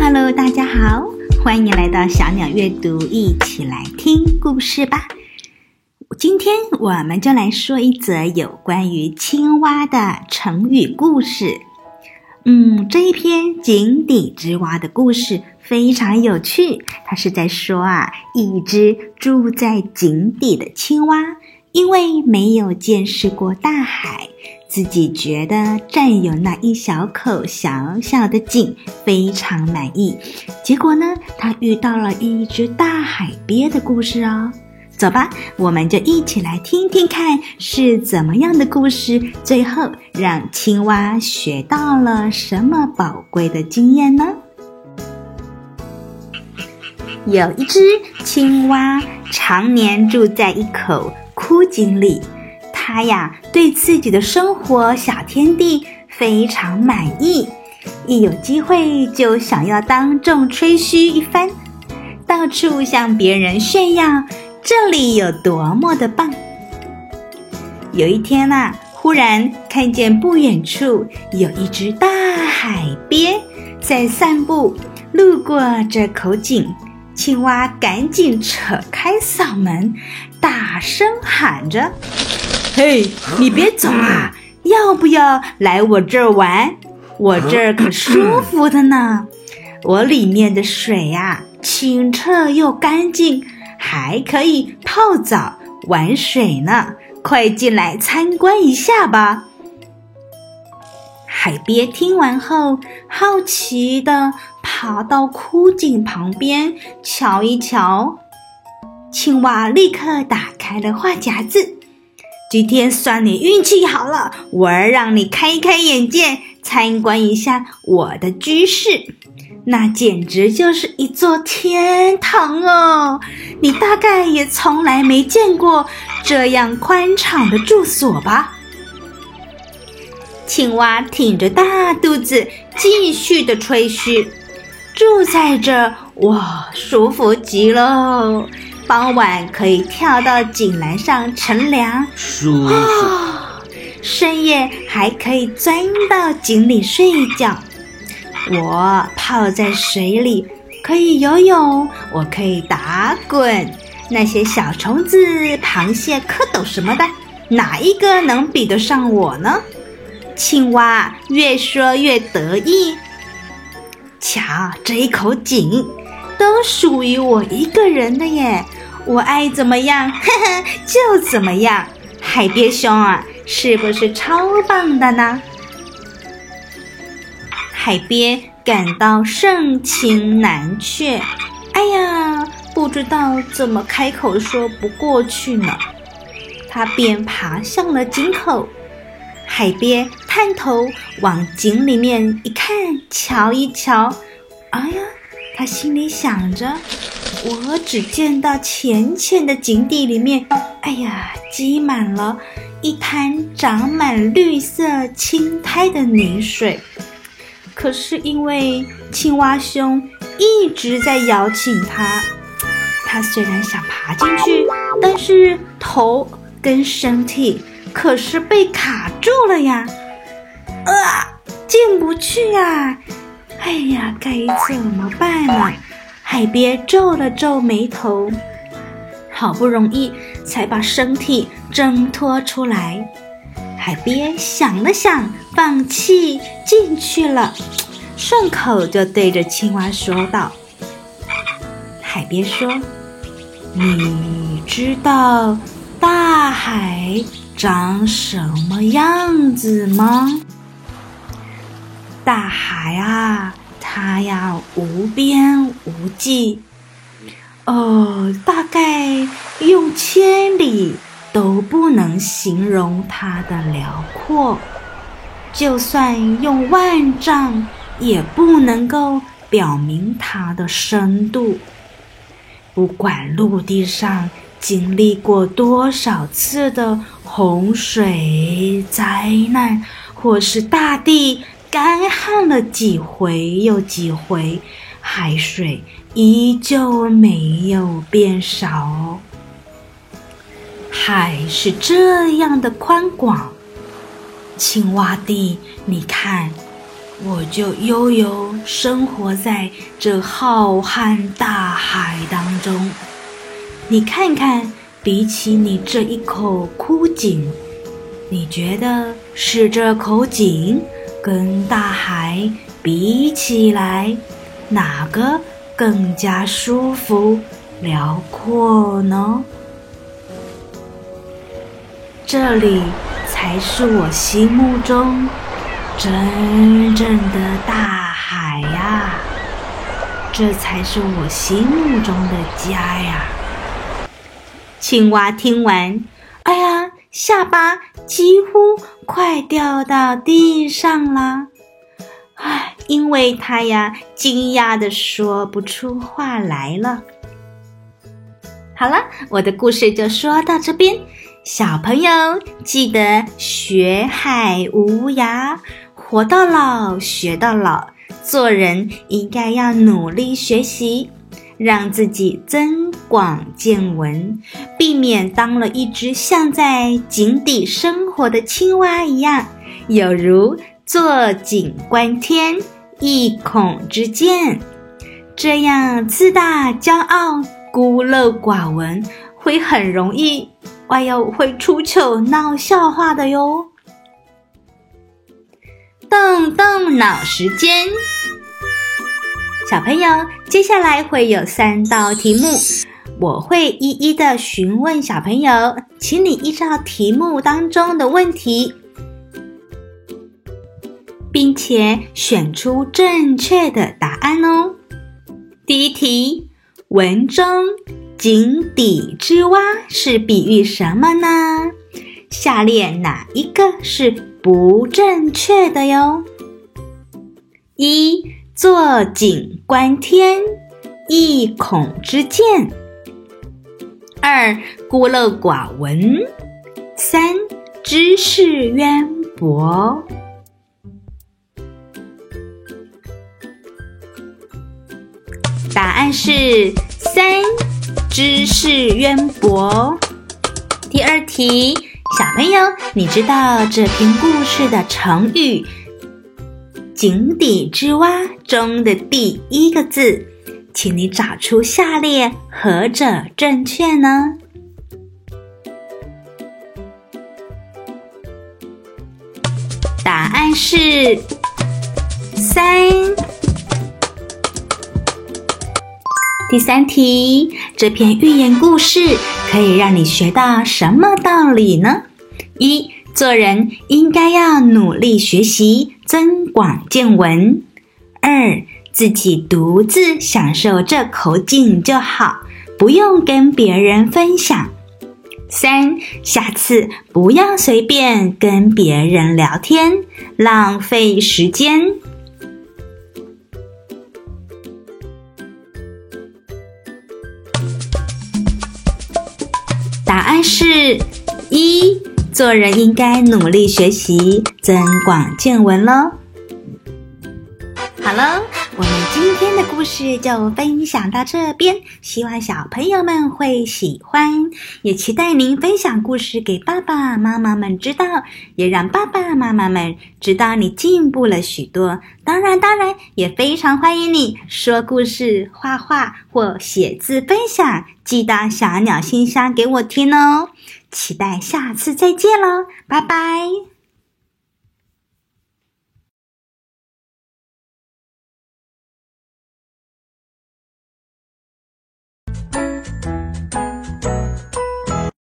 Hello，大家好，欢迎来到小鸟阅读，一起来听故事吧。今天我们就来说一则有关于青蛙的成语故事。嗯，这一篇井底之蛙的故事非常有趣。它是在说啊，一只住在井底的青蛙，因为没有见识过大海。自己觉得占有那一小口小小的井非常满意，结果呢，他遇到了一只大海鳖的故事哦。走吧，我们就一起来听听看是怎么样的故事，最后让青蛙学到了什么宝贵的经验呢？有一只青蛙，常年住在一口枯井里。它呀，对自己的生活小天地非常满意，一有机会就想要当众吹嘘一番，到处向别人炫耀这里有多么的棒。有一天呐，忽然看见不远处有一只大海鳖在散步，路过这口井，青蛙赶紧扯开嗓门，大声喊着。嘿，你别走啊！要不要来我这儿玩？我这儿可舒服的呢。我里面的水呀，清澈又干净，还可以泡澡玩水呢。快进来参观一下吧。海鳖听完后，好奇地爬到枯井旁边瞧一瞧。青蛙立刻打开了话匣子。今天算你运气好了，我儿让你开开眼界，参观一下我的居室，那简直就是一座天堂哦！你大概也从来没见过这样宽敞的住所吧？青蛙挺着大肚子，继续的吹嘘：“住在这，哇，舒服极了。”傍晚可以跳到井栏上乘凉，舒服。哦，深夜还可以钻到井里睡一觉。我泡在水里可以游泳，我可以打滚。那些小虫子、螃蟹、蝌蚪什么的，哪一个能比得上我呢？青蛙越说越得意。瞧，这一口井都属于我一个人的耶！我爱怎么样，呵呵，就怎么样。海鳖兄啊，是不是超棒的呢？海鳖感到盛情难却，哎呀，不知道怎么开口说不过去呢。他便爬向了井口。海鳖探头往井里面一看，瞧一瞧，哎呀，他心里想着。我只见到浅浅的井底里面，哎呀，积满了一滩长满绿色青苔的泥水。可是因为青蛙兄一直在邀请他，他虽然想爬进去，但是头跟身体可是被卡住了呀，啊，进不去呀！哎呀，该怎么办呢？海鳖皱了皱眉头，好不容易才把身体挣脱出来。海鳖想了想，放弃进去了，顺口就对着青蛙说道：“海鳖说，你知道大海长什么样子吗？大海啊！”它呀，无边无际，哦，大概用千里都不能形容它的辽阔，就算用万丈也不能够表明它的深度。不管陆地上经历过多少次的洪水灾难，或是大地。干旱了几回又几回，海水依旧没有变少。海是这样的宽广，青蛙弟，你看，我就悠悠生活在这浩瀚大海当中。你看看，比起你这一口枯井，你觉得是这口井跟大海比起来，哪个更加舒服、辽阔呢？这里才是我心目中真正的大海呀，这才是我心目中的家呀。青蛙听完，下巴几乎快掉到地上了，唉，因为它呀，惊讶的说不出话来了。好了，我的故事就说到这边。小朋友记得学海无涯，活到老学到老。做人应该要努力学习，让自己增广见闻，避免当了一只像在井底生活的青蛙一样，有如坐井观天，一孔之见。这样自大骄傲、孤陋寡闻，会很容易。哎呦，会出糗闹笑话的哟！动动脑时间，小朋友，接下来会有三道题目，我会一一的询问小朋友，请你依照题目当中的问题，并且选出正确的答案哦。第一题，文中。井底之蛙是比喻什么呢？下列哪一个是不正确的哟？一、坐井观天，一孔之见；二、孤陋寡闻；三、知识渊博。答案是三。知识渊博。第二题，小朋友，你知道这篇故事的成语“井底之蛙”中的第一个字，请你找出下列何者正确呢？答案是三。第三题，这篇寓言故事可以让你学到什么道理呢？一、做人应该要努力学习，增广见闻；二、自己独自享受这口井就好，不用跟别人分享；三、下次不要随便跟别人聊天，浪费时间。答案是一，做人应该努力学习，增广见闻喽。哈喽，我们今天的故事就分享到这边，希望小朋友们会喜欢，也期待您分享故事给爸爸妈妈们知道，也让爸爸妈妈们知道你进步了许多。当然，当然也非常欢迎你说故事、画画或写字分享，寄到小鸟信箱给我听哦。期待下次再见喽，拜拜。